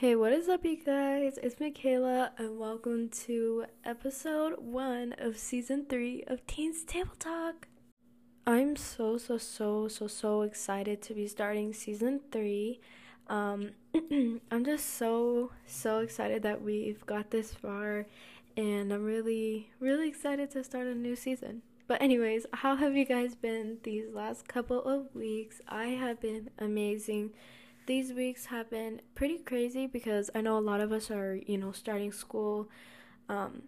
Hey, what is up, you guys? It's Michaela, and welcome to episode one of season three of Teens Table Talk. I'm so, so, so, so, so excited to be starting season three. Um, I'm just so, so excited that we've got this far, and I'm really, really excited to start a new season. But, anyways, how have you guys been these last couple of weeks? I have been amazing these weeks have been pretty crazy because I know a lot of us are, you know, starting school um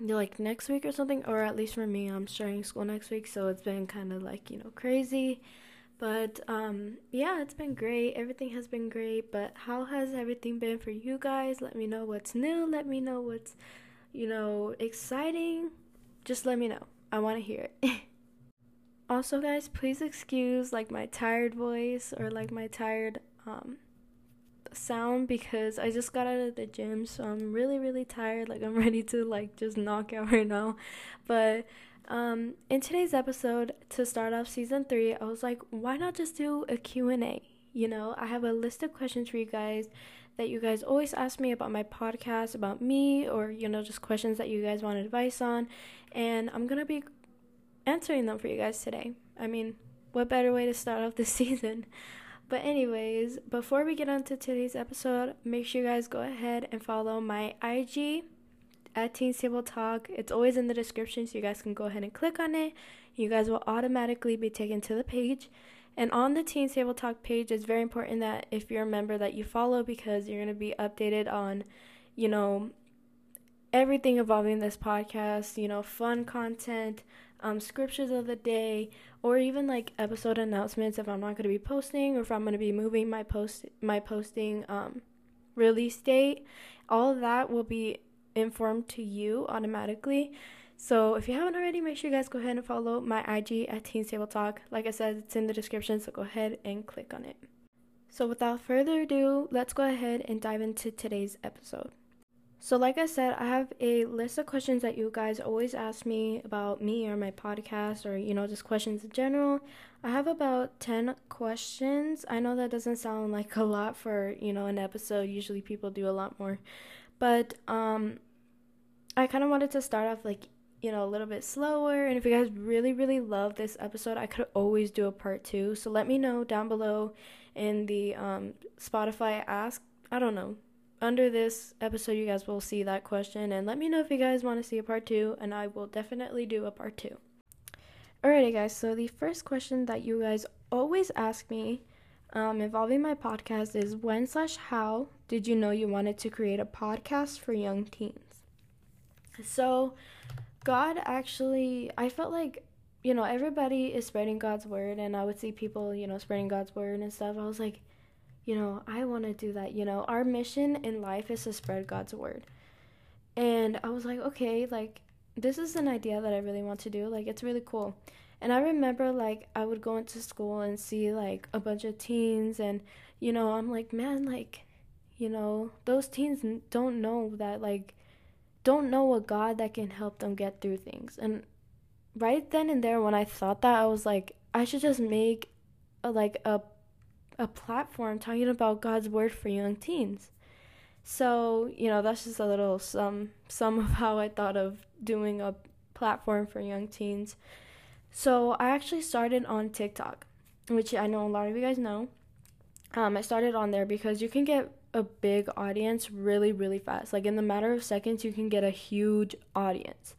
like next week or something or at least for me I'm starting school next week so it's been kind of like, you know, crazy. But um yeah, it's been great. Everything has been great, but how has everything been for you guys? Let me know what's new. Let me know what's, you know, exciting. Just let me know. I want to hear it. Also, guys, please excuse like my tired voice or like my tired um sound because I just got out of the gym, so I'm really really tired. Like I'm ready to like just knock out right now. But um in today's episode to start off season 3, I was like, why not just do a Q&A? You know, I have a list of questions for you guys that you guys always ask me about my podcast, about me, or you know, just questions that you guys want advice on. And I'm gonna be answering them for you guys today. I mean, what better way to start off the season? But, anyways, before we get into today's episode, make sure you guys go ahead and follow my IG at Teens Table Talk. It's always in the description, so you guys can go ahead and click on it. You guys will automatically be taken to the page. And on the Teens Table Talk page, it's very important that if you're a member that you follow because you're going to be updated on, you know, everything involving this podcast, you know, fun content, um, scriptures of the day, or even like episode announcements if I'm not going to be posting or if I'm going to be moving my post my posting um, release date. All that will be informed to you automatically. So if you haven't already, make sure you guys go ahead and follow my IG at Teens Table Talk. Like I said, it's in the description, so go ahead and click on it. So without further ado, let's go ahead and dive into today's episode. So, like I said, I have a list of questions that you guys always ask me about me or my podcast or, you know, just questions in general. I have about 10 questions. I know that doesn't sound like a lot for, you know, an episode. Usually people do a lot more. But um I kind of wanted to start off like, you know, a little bit slower. And if you guys really, really love this episode, I could always do a part two. So let me know down below in the um, Spotify ask. I don't know under this episode, you guys will see that question. And let me know if you guys want to see a part two, and I will definitely do a part two. Alrighty, guys. So, the first question that you guys always ask me um, involving my podcast is when slash how did you know you wanted to create a podcast for young teens? So, God actually, I felt like, you know, everybody is spreading God's word, and I would see people, you know, spreading God's word and stuff. I was like, you know, I want to do that. You know, our mission in life is to spread God's word. And I was like, okay, like, this is an idea that I really want to do. Like, it's really cool. And I remember, like, I would go into school and see, like, a bunch of teens, and, you know, I'm like, man, like, you know, those teens don't know that, like, don't know a God that can help them get through things. And right then and there, when I thought that, I was like, I should just make, a, like, a a platform talking about God's word for young teens. So, you know, that's just a little some some of how I thought of doing a platform for young teens. So, I actually started on TikTok, which I know a lot of you guys know. Um, I started on there because you can get a big audience really, really fast. Like in the matter of seconds, you can get a huge audience.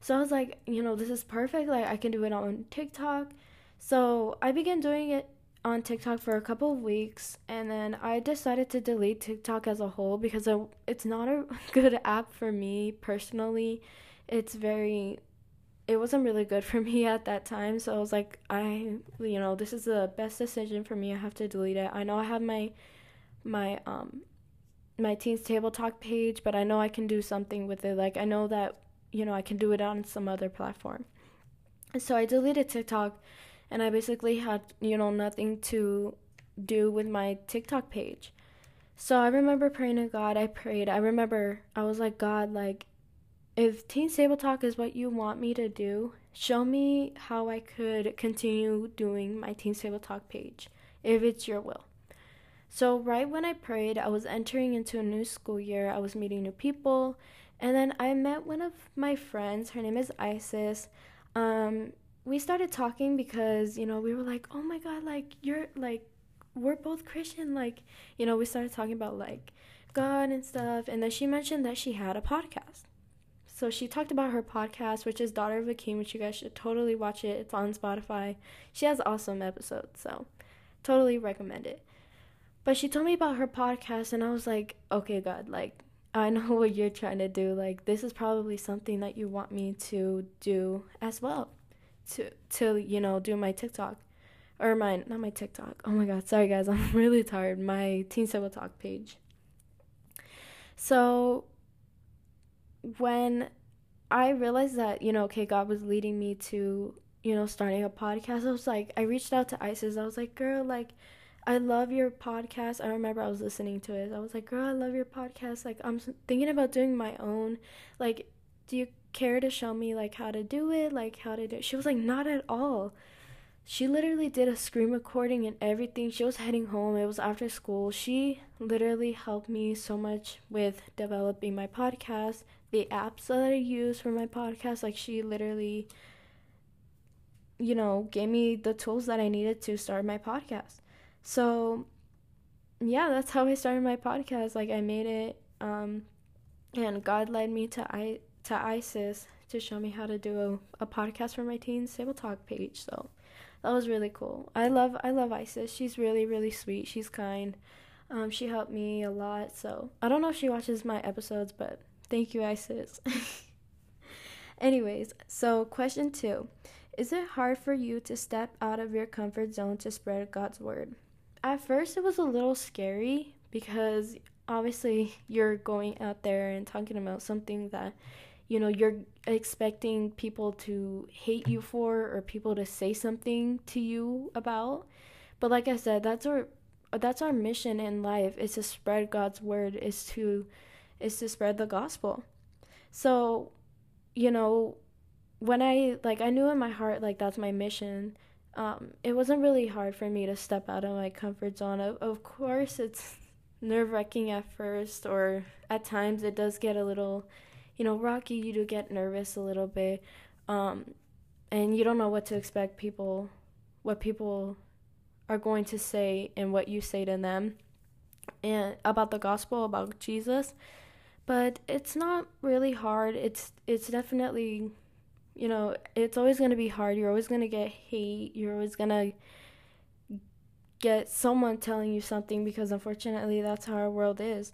So I was like, you know, this is perfect. Like I can do it on TikTok. So I began doing it on TikTok for a couple of weeks and then I decided to delete TikTok as a whole because it's not a good app for me personally. It's very it wasn't really good for me at that time, so I was like I you know, this is the best decision for me. I have to delete it. I know I have my my um my teens table talk page, but I know I can do something with it. Like I know that you know, I can do it on some other platform. So I deleted TikTok and I basically had, you know, nothing to do with my TikTok page. So I remember praying to God. I prayed. I remember I was like, God, like, if Teens Table Talk is what you want me to do, show me how I could continue doing my Teens Table Talk page, if it's your will. So, right when I prayed, I was entering into a new school year, I was meeting new people, and then I met one of my friends. Her name is Isis. Um, we started talking because, you know, we were like, oh my God, like, you're like, we're both Christian. Like, you know, we started talking about like God and stuff. And then she mentioned that she had a podcast. So she talked about her podcast, which is Daughter of a King, which you guys should totally watch it. It's on Spotify. She has awesome episodes, so totally recommend it. But she told me about her podcast, and I was like, okay, God, like, I know what you're trying to do. Like, this is probably something that you want me to do as well. To, to you know, do my TikTok. Or my, not my TikTok. Oh my mm. God, sorry guys, I'm really tired. My Teens Table Talk page. So when I realized that, you know, okay, God was leading me to, you know, starting a podcast, I was like, I reached out to Isis. I was like, girl, like, I love your podcast. I remember I was listening to it. I was like, girl, I love your podcast. Like, I'm thinking about doing my own. Like, do you care to show me, like, how to do it? Like, how to do it? She was like, not at all she literally did a screen recording and everything. She was heading home. It was after school. She literally helped me so much with developing my podcast, the apps that I use for my podcast. Like, she literally, you know, gave me the tools that I needed to start my podcast. So, yeah, that's how I started my podcast. Like, I made it, um, and God led me to I to Isis to show me how to do a, a podcast for my teens table talk page. So, that was really cool. I love I love Isis. She's really really sweet. She's kind. Um, she helped me a lot. So I don't know if she watches my episodes, but thank you, Isis. Anyways, so question two. Is it hard for you to step out of your comfort zone to spread God's word? At first, it was a little scary because obviously you're going out there and talking about something that you know you're expecting people to hate you for or people to say something to you about. But like i said that's our that's our mission in life is to spread god's word is to is to spread the gospel. So you know when i like i knew in my heart like that's my mission um it wasn't really hard for me to step out of my comfort zone. Of, of course it's nerve wracking at first or at times it does get a little you know, rocky, you do get nervous a little bit. Um, and you don't know what to expect people, what people are going to say and what you say to them and about the gospel, about Jesus. But it's not really hard. It's it's definitely you know, it's always going to be hard. You're always going to get hate. You're always going to get someone telling you something because unfortunately that's how our world is.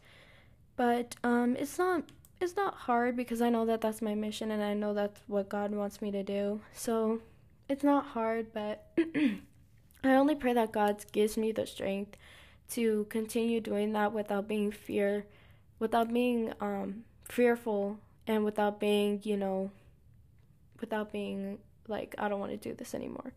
But um it's not it's not hard because I know that that's my mission and I know that's what God wants me to do. So it's not hard, but I only pray that God gives me the strength to continue doing that without being fear, without being um, fearful, and without being, you know, without being like I don't want to do this anymore.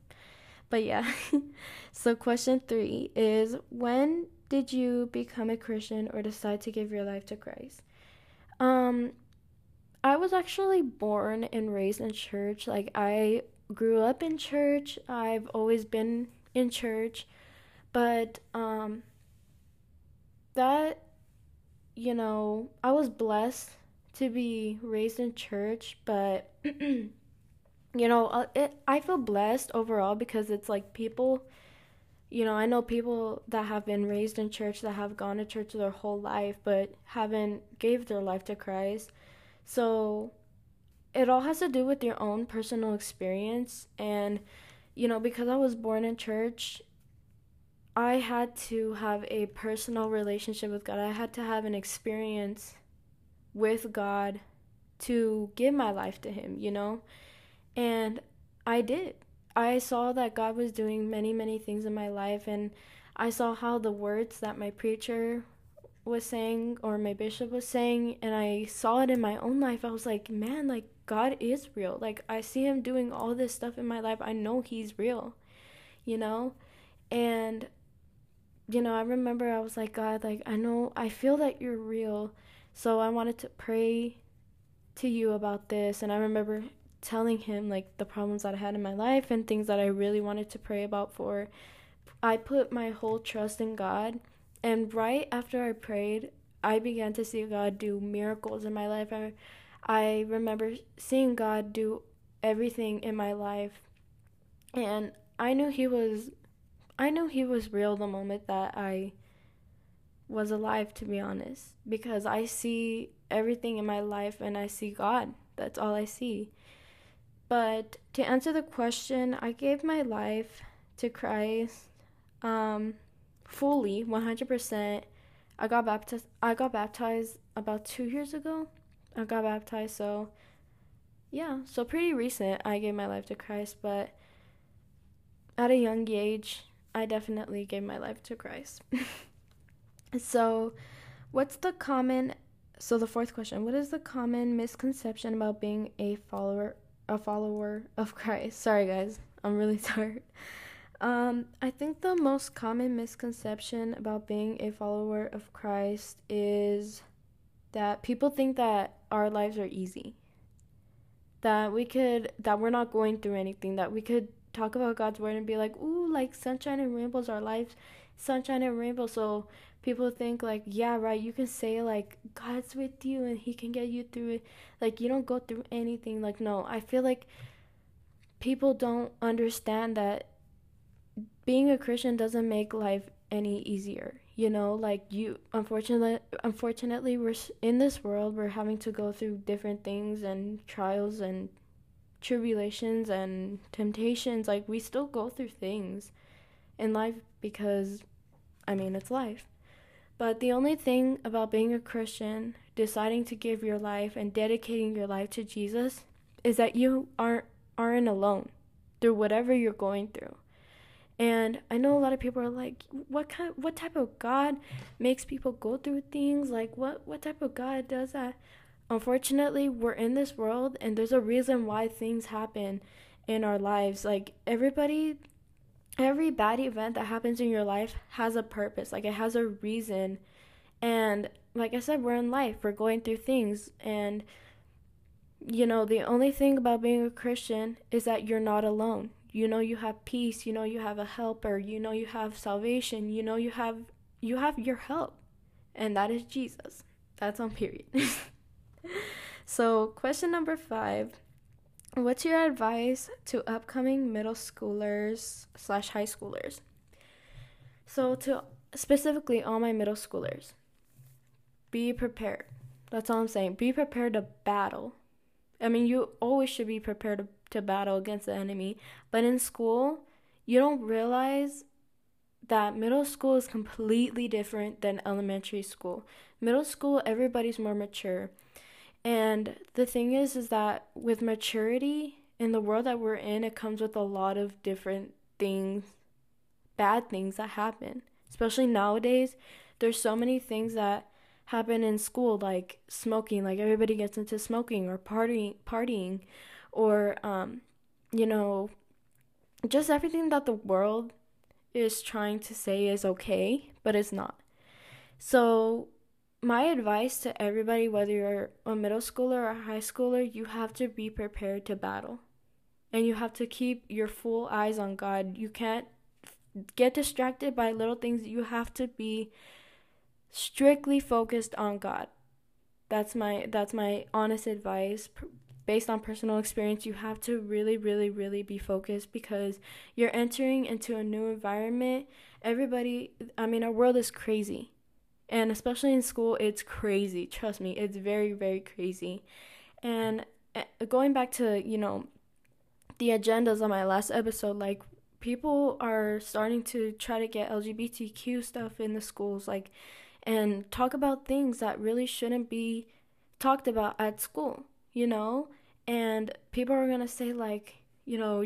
But yeah. so question 3 is when did you become a Christian or decide to give your life to Christ? Um, I was actually born and raised in church. Like, I grew up in church. I've always been in church. But, um, that, you know, I was blessed to be raised in church, but, you know, uh, it, I feel blessed overall because it's like people you know, I know people that have been raised in church that have gone to church their whole life but haven't gave their life to Christ. So it all has to do with your own personal experience and you know, because I was born in church, I had to have a personal relationship with God. I had to have an experience with God to give my life to him, you know? And I did. I saw that God was doing many, many things in my life, and I saw how the words that my preacher was saying or my bishop was saying, and I saw it in my own life. I was like, man, like, God is real. Like, I see Him doing all this stuff in my life. I know He's real, you know? And, you know, I remember I was like, God, like, I know, I feel that you're real. So I wanted to pray to you about this. And I remember telling him like the problems that I had in my life and things that I really wanted to pray about for. I put my whole trust in God and right after I prayed, I began to see God do miracles in my life. I, I remember seeing God do everything in my life. And I knew he was I knew he was real the moment that I was alive to be honest because I see everything in my life and I see God. That's all I see. But to answer the question, I gave my life to Christ um, fully, 100%. I got baptized I got baptized about 2 years ago. I got baptized so yeah, so pretty recent I gave my life to Christ, but at a young age, I definitely gave my life to Christ. so, what's the common so the fourth question, what is the common misconception about being a follower a follower of Christ? Sorry guys, I'm really tired. Um, I think the most common misconception about being a follower of Christ is that people think that our lives are easy. That we could that we're not going through anything, that we could talk about God's word and be like, ooh, like sunshine and rainbows, our lives, sunshine and rainbows. So people think like, yeah, right, you can say like God's with you and He can get you through it. Like you don't go through anything. Like no, I feel like people don't understand that being a Christian doesn't make life any easier. You know, like you unfortunately unfortunately we're in this world we're having to go through different things and trials and tribulations and temptations, like we still go through things in life because I mean, it's life. But the only thing about being a Christian, deciding to give your life and dedicating your life to Jesus is that you aren't aren't alone through whatever you're going through. And I know a lot of people are like, what kind what type of God makes people go through things? Like what what type of God does that? unfortunately, we're in this world and there's a reason why things happen in our lives. Like everybody every bad event that happens in your life has a purpose. Like it has a reason. And like I said, we're in life. We're going through things and you know, the only thing about being a Christian is that you're not alone. You know you have peace, you know you have a helper, you know you have salvation, you know you have you have your help. And that is Jesus. That's on period. so, question number five What's your advice to upcoming middle schoolers slash high schoolers? So, to specifically all my middle schoolers, be prepared. That's all I'm saying. Be prepared to battle. I mean, you always should be prepared to, to battle against the enemy, but in school, you don't realize that middle school is completely different than elementary school. Middle school, everybody's more mature. And the thing is, is that with maturity in the world that we're in, it comes with a lot of different things, bad things that happen. Especially nowadays, there's so many things that happen in school, like smoking, like everybody gets into smoking or partying, partying, or um, you know, just everything that the world is trying to say is okay, but it's not. So my advice to everybody, whether you're a middle schooler or a high schooler, you have to be prepared to battle. And you have to keep your full eyes on God. You can't get distracted by little things. You have to be strictly focused on God. That's my that's my honest advice based on personal experience. You have to really really really be focused because you're entering into a new environment. Everybody, I mean our world is crazy and especially in school, it's crazy. Trust me, it's very, very crazy. And eh, going back to, you know, the agendas on my last episode, like, people are starting to try to get LGBTQ stuff in the schools, like, and talk about things that really shouldn't be talked about at school, you know? And people are gonna say, like, you know,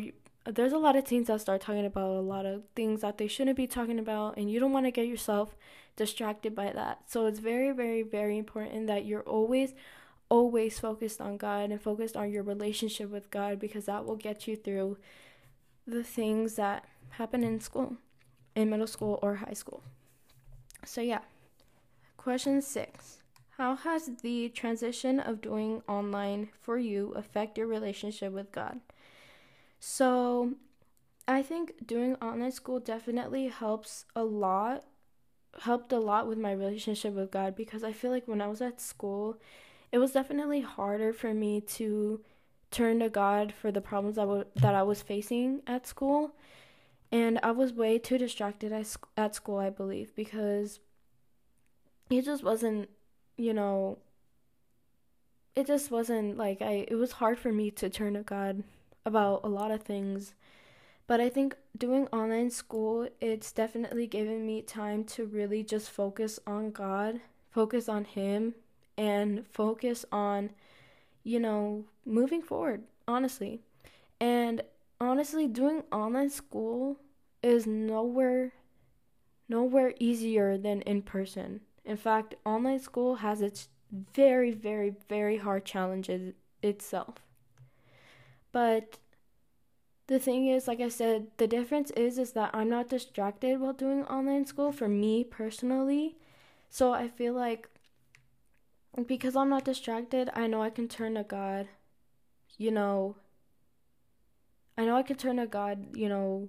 there's a lot of teens that start talking about a lot of things that they shouldn't be talking about, and you don't want to get yourself distracted by that. So it's very, very, very important that you're always, always focused on God and focused on your relationship with God because that will get you through the things that happen in school, in middle school or high school. So, yeah. Question six How has the transition of doing online for you affect your relationship with God? So, I think doing online school definitely helps a lot helped a lot with my relationship with God because I feel like when I was at school, it was definitely harder for me to turn to God for the problems that, w- that I was facing at school. And I was way too distracted at, sc- at school, I believe, because it just wasn't, you know, it just wasn't like I, it was hard for me to turn to God about a lot of things. But I think doing online school, it's definitely given me time to really just focus on God, focus on Him, and focus on, you know, moving forward, honestly. And honestly, doing online school is nowhere nowhere easier than in person. In fact, online school has its very, very, very hard challenges itself. But the thing is, like I said, the difference is is that I'm not distracted while doing online school for me personally. So I feel like because I'm not distracted, I know I can turn to God. You know, I know I can turn to God, you know,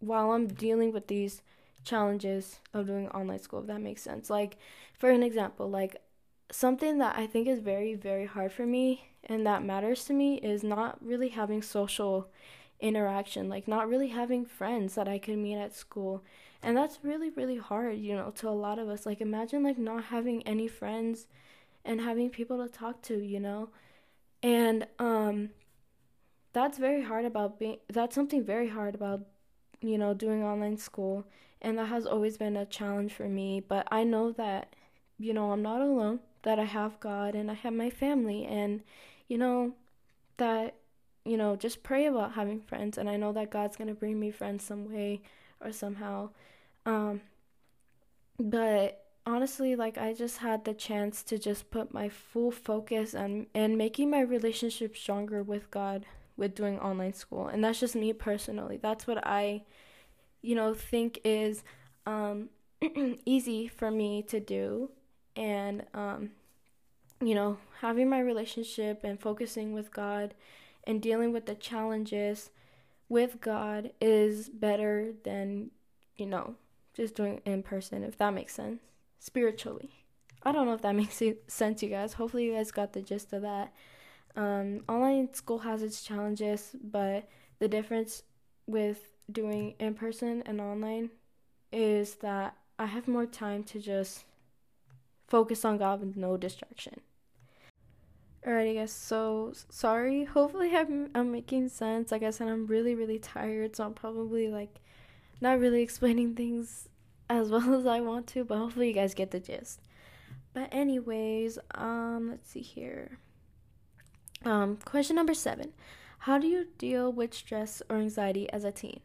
while I'm dealing with these challenges of doing online school, if that makes sense. Like, for an example, like something that I think is very, very hard for me and that matters to me is not really having social interaction, like not really having friends that I could meet at school. And that's really, really hard, you know, to a lot of us. Like, imagine like not having any friends and having people to talk to, you know? And um that's very hard about being that's something very hard about you know doing online school and that has always been a challenge for me, but I know that you know, I'm not alone, that I have God and I have my family and you know that you know, just pray about having friends and I know that God's going to bring me friends some way or somehow. Um but honestly like i just had the chance to just put my full focus on and making my relationship stronger with god with doing online school. And that's just me personally. That's what i you know think is um easy for me to do and um you know having my relationship and focusing with god and dealing with the challenges with god is better than you know just doing in person if that makes sense spiritually. I don't know if that makes sense, you guys. Hopefully, you guys got the gist of that. Um, online school has its challenges, but the difference with doing in person and online is that I have more time to just focus on God with no distraction. Alrighty, guys. So sorry. Hopefully, I'm I'm making sense. Like I said, I'm really really tired, so I'm probably like not really explaining things as well as I want to, but hopefully you guys get the gist. But anyways, um let's see here. Um question number 7. How do you deal with stress or anxiety as a teen?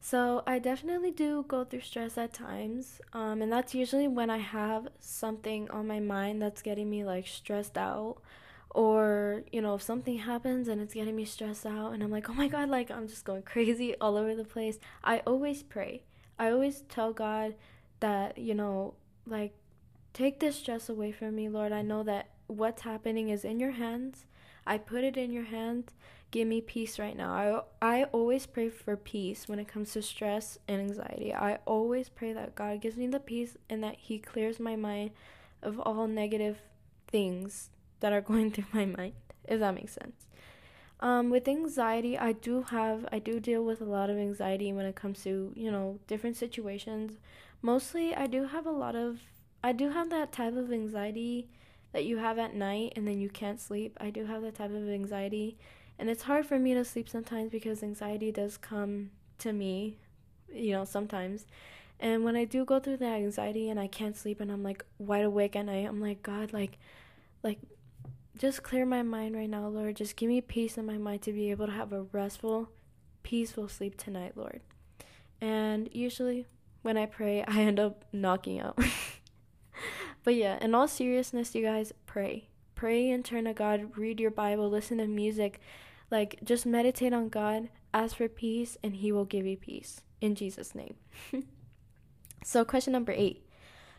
So, I definitely do go through stress at times. Um and that's usually when I have something on my mind that's getting me like stressed out or you know if something happens and it's getting me stressed out and i'm like oh my god like i'm just going crazy all over the place i always pray I always tell God that, you know, like, take this stress away from me, Lord. I know that what's happening is in your hands. I put it in your hands. Give me peace right now. I, I always pray for peace when it comes to stress and anxiety. I always pray that God gives me the peace and that He clears my mind of all negative things that are going through my mind, if that makes sense. Um, with anxiety, I do have, I do deal with a lot of anxiety when it comes to, you know, different situations. Mostly, I do have a lot of, I do have that type of anxiety that you have at night and then you can't sleep. I do have that type of anxiety. And it's hard for me to sleep sometimes because anxiety does come to me, you know, sometimes. And when I do go through that anxiety and I can't sleep and I'm like wide awake at night, I'm like, God, like, like, just clear my mind right now, Lord. Just give me peace in my mind to be able to have a restful, peaceful sleep tonight, Lord. And usually when I pray, I end up knocking out. but yeah, in all seriousness, you guys, pray. Pray and turn to God, read your Bible, listen to music. Like, just meditate on God, ask for peace, and He will give you peace. In Jesus' name. so, question number eight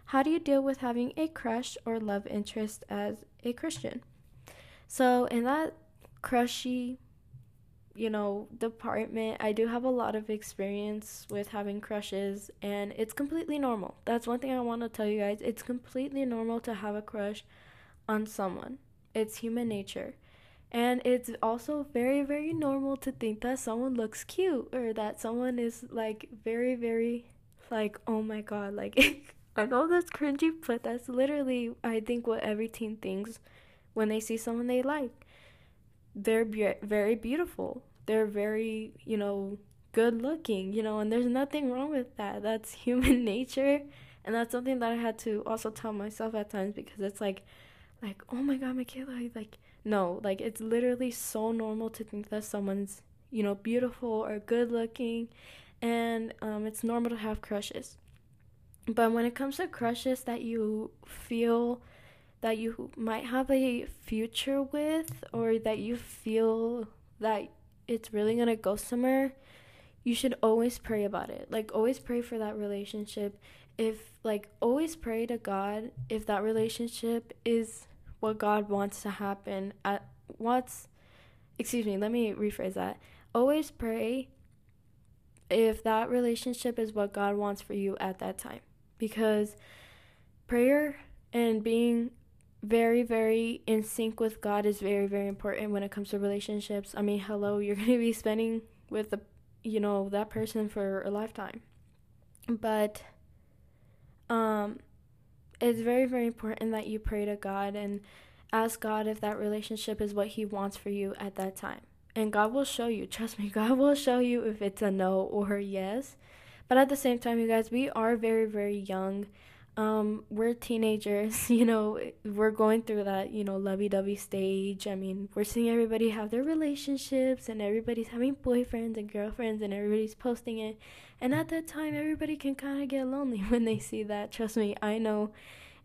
How do you deal with having a crush or love interest as a Christian? So in that crushy you know, department, I do have a lot of experience with having crushes, and it's completely normal. That's one thing I want to tell you guys. It's completely normal to have a crush on someone, it's human nature. And it's also very, very normal to think that someone looks cute or that someone is like very, very, like, oh my god, like, I know that's cringy, but that's literally, I think, what every teen thinks when they see someone they like. They're be- very beautiful. They're very, you know, good looking, you know, and there's nothing wrong with that. That's human nature. And that's something that I had to also tell myself at times because it's like, like, oh my god, Michaela, like, no, like it's literally so normal to think that someone's, you know, beautiful or good looking and um, it's normal to have crushes. But when it comes to crushes that you feel that you might have a future with or that you feel that it's really going to go somewhere, you should always pray about it. Like always pray for that relationship. If like always pray to God if that relationship is what God wants to happen at what's excuse me, let me rephrase that. Always pray if that relationship is what God wants for you at that time. Because prayer and being very, very in sync with God is very, very important when it comes to relationships. I mean, hello, you're going to be spending with the, you know, that person for a lifetime. But um it's very, very important that you pray to God and ask God if that relationship is what He wants for you at that time. And God will show you. Trust me, God will show you if it's a no or a yes. But at the same time, you guys, we are very, very young. Um, we're teenagers, you know, we're going through that, you know, lovey dovey stage. I mean, we're seeing everybody have their relationships and everybody's having boyfriends and girlfriends and everybody's posting it. And at that time, everybody can kind of get lonely when they see that. Trust me, I know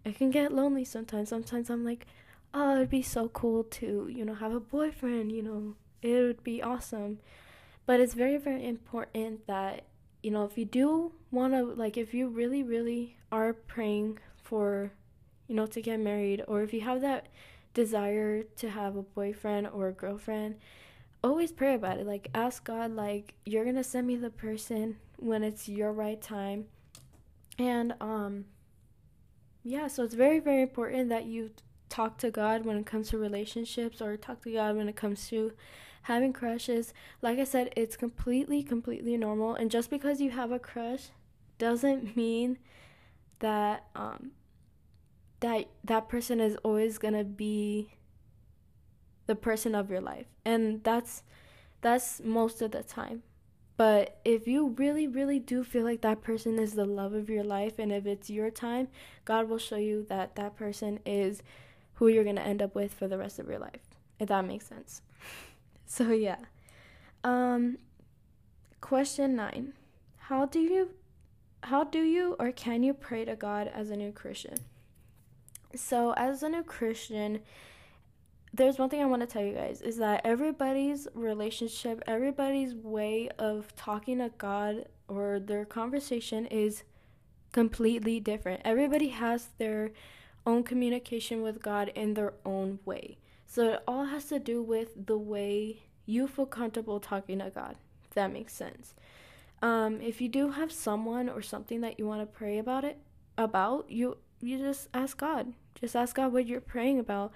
it can get lonely sometimes. Sometimes I'm like, oh, it'd be so cool to, you know, have a boyfriend, you know, it would be awesome. But it's very, very important that, you know, if you do want to, like, if you really, really are praying for, you know, to get married, or if you have that desire to have a boyfriend or a girlfriend, always pray about it. Like, ask God, like, you're going to send me the person when it's your right time. And, um, yeah, so it's very, very important that you talk to God when it comes to relationships or talk to God when it comes to having crushes. Like I said, it's completely, completely normal. And just because you have a crush doesn't mean that um that that person is always gonna be the person of your life. And that's that's most of the time. But if you really, really do feel like that person is the love of your life, and if it's your time, God will show you that that person is who you're going to end up with for the rest of your life, if that makes sense. So, yeah. Um, question nine How do you. How do you or can you pray to God as a new Christian? So, as a new Christian, there's one thing I want to tell you guys is that everybody's relationship, everybody's way of talking to God or their conversation is completely different. Everybody has their own communication with God in their own way. So it all has to do with the way you feel comfortable talking to God, if that makes sense. Um, if you do have someone or something that you want to pray about it about, you you just ask God. Just ask God what you're praying about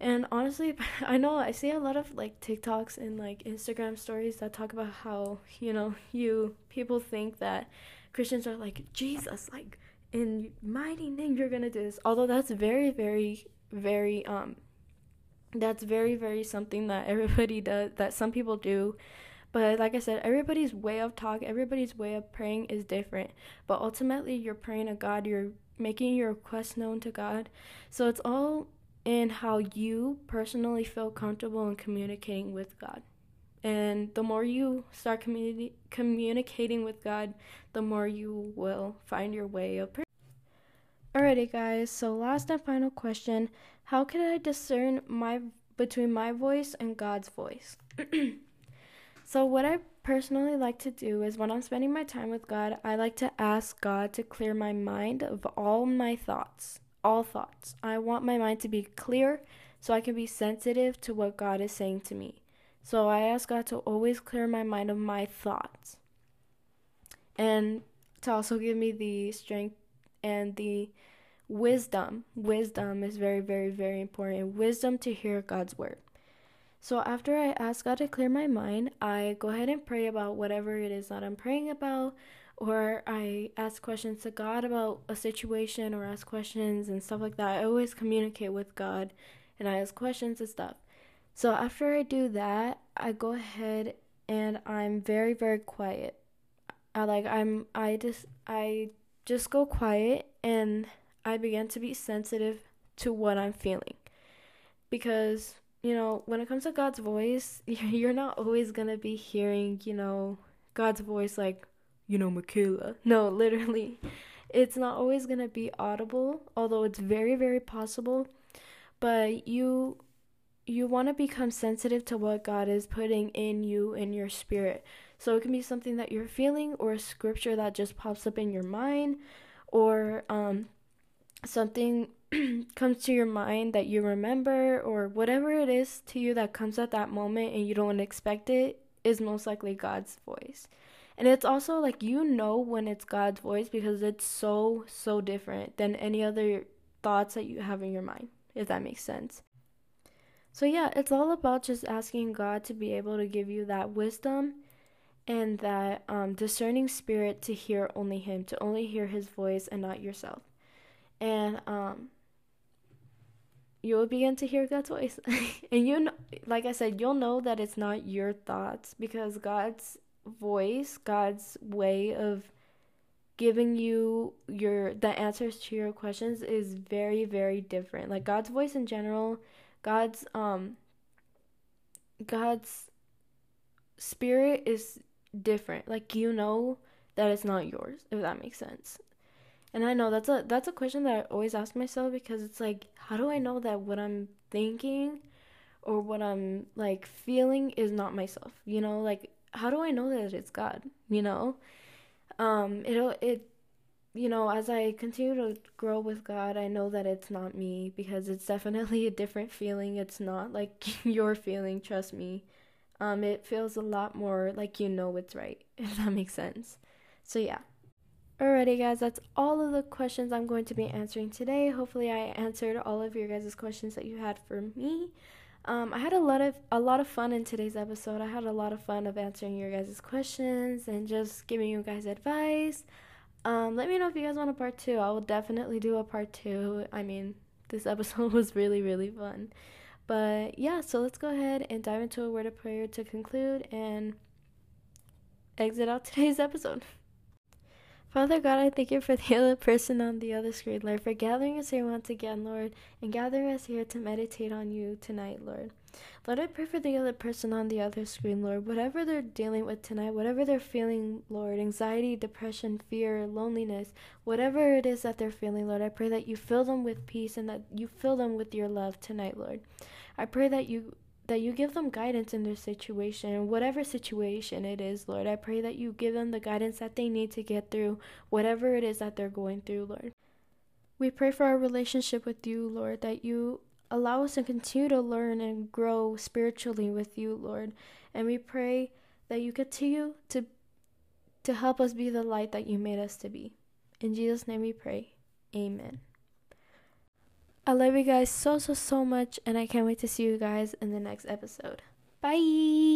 and honestly, I know I see a lot of like TikToks and like Instagram stories that talk about how, you know, you people think that Christians are like Jesus, like in mighty name you're to do this. Although that's very very very um that's very very something that everybody does that some people do. But like I said, everybody's way of talk, everybody's way of praying is different. But ultimately, you're praying to God, you're making your request known to God. So it's all and how you personally feel comfortable in communicating with God. And the more you start communi- communicating with God, the more you will find your way of. Alrighty, guys. So last and final question: How can I discern my between my voice and God's voice? so what I personally like to do is when I'm spending my time with God, I like to ask God to clear my mind of all my thoughts all thoughts. I want my mind to be clear so I can be sensitive to what God is saying to me. So I ask God to always clear my mind of my thoughts and to also give me the strength and the wisdom. Wisdom is very, very, very important. Wisdom to hear God's word. So after I ask God to clear my mind, I go ahead and pray about whatever it is that I'm praying about, or I ask questions to God about a situation, or ask questions and stuff like that. I always communicate with God and I ask questions and stuff. So after I do that, I go ahead and I'm very, very quiet. I like I'm I just I just go quiet and I begin to be sensitive to what I'm feeling. Because, you know, when it comes to God's voice, you're not always going to be hearing, you know, God's voice like, you know, Michaela. No, literally. It's not always going to be audible, although it's very, very possible. But you you want to become sensitive to what God is putting in you in your spirit. So it can be something that you're feeling or a scripture that just pops up in your mind or um, something comes to your mind that you remember or whatever it is to you that comes at that moment and you don't expect it is most likely God's voice. And it's also like you know when it's God's voice because it's so so different than any other thoughts that you have in your mind, if that makes sense. So yeah, it's all about just asking God to be able to give you that wisdom and that um, discerning spirit to hear only Him, to only hear His voice and not yourself. And um, you will begin to hear God's voice. and you know, like I said, you'll know that it's not your thoughts because God's voice, God's way of giving you your the answers to your questions is very very different. Like God's voice in general, God's um God's spirit is different. Like you know that it's not yours, if that makes sense. And I know that's a that's a question that I always ask myself because it's like how do I know that what I'm thinking or what I'm like feeling is not myself? You know, like how do I know that it's God? You know? Um it it you know, as I continue to grow with God, I know that it's not me because it's definitely a different feeling. It's not like your feeling, trust me. Um, it feels a lot more like you know it's right, if that makes sense. So, yeah. Alrighty, guys, that's all of the questions I'm going to be answering today. Hopefully, I answered all of your guys' questions that you had for me. Um, I had a lot of a lot of fun in today's episode. I had a lot of fun of answering your guys' questions and just giving you guys advice. Um, let me know if you guys want a part two. I will definitely do a part two. I mean, this episode was really really fun. But yeah, so let's go ahead and dive into a word of prayer to conclude and exit out today's episode. Father God, I thank you for the other person on the other screen, Lord, for gathering us here once again, Lord, and gathering us here to meditate on you tonight, Lord. Lord, I pray for the other person on the other screen, Lord, whatever they're dealing with tonight, whatever they're feeling, Lord, anxiety, depression, fear, loneliness, whatever it is that they're feeling, Lord, I pray that you fill them with peace and that you fill them with your love tonight, Lord. I pray that you that you give them guidance in their situation, whatever situation it is, Lord. I pray that you give them the guidance that they need to get through whatever it is that they're going through, Lord. We pray for our relationship with you, Lord, that you allow us to continue to learn and grow spiritually with you, Lord. And we pray that you continue to to help us be the light that you made us to be. In Jesus' name we pray. Amen. I love you guys so, so, so much, and I can't wait to see you guys in the next episode. Bye!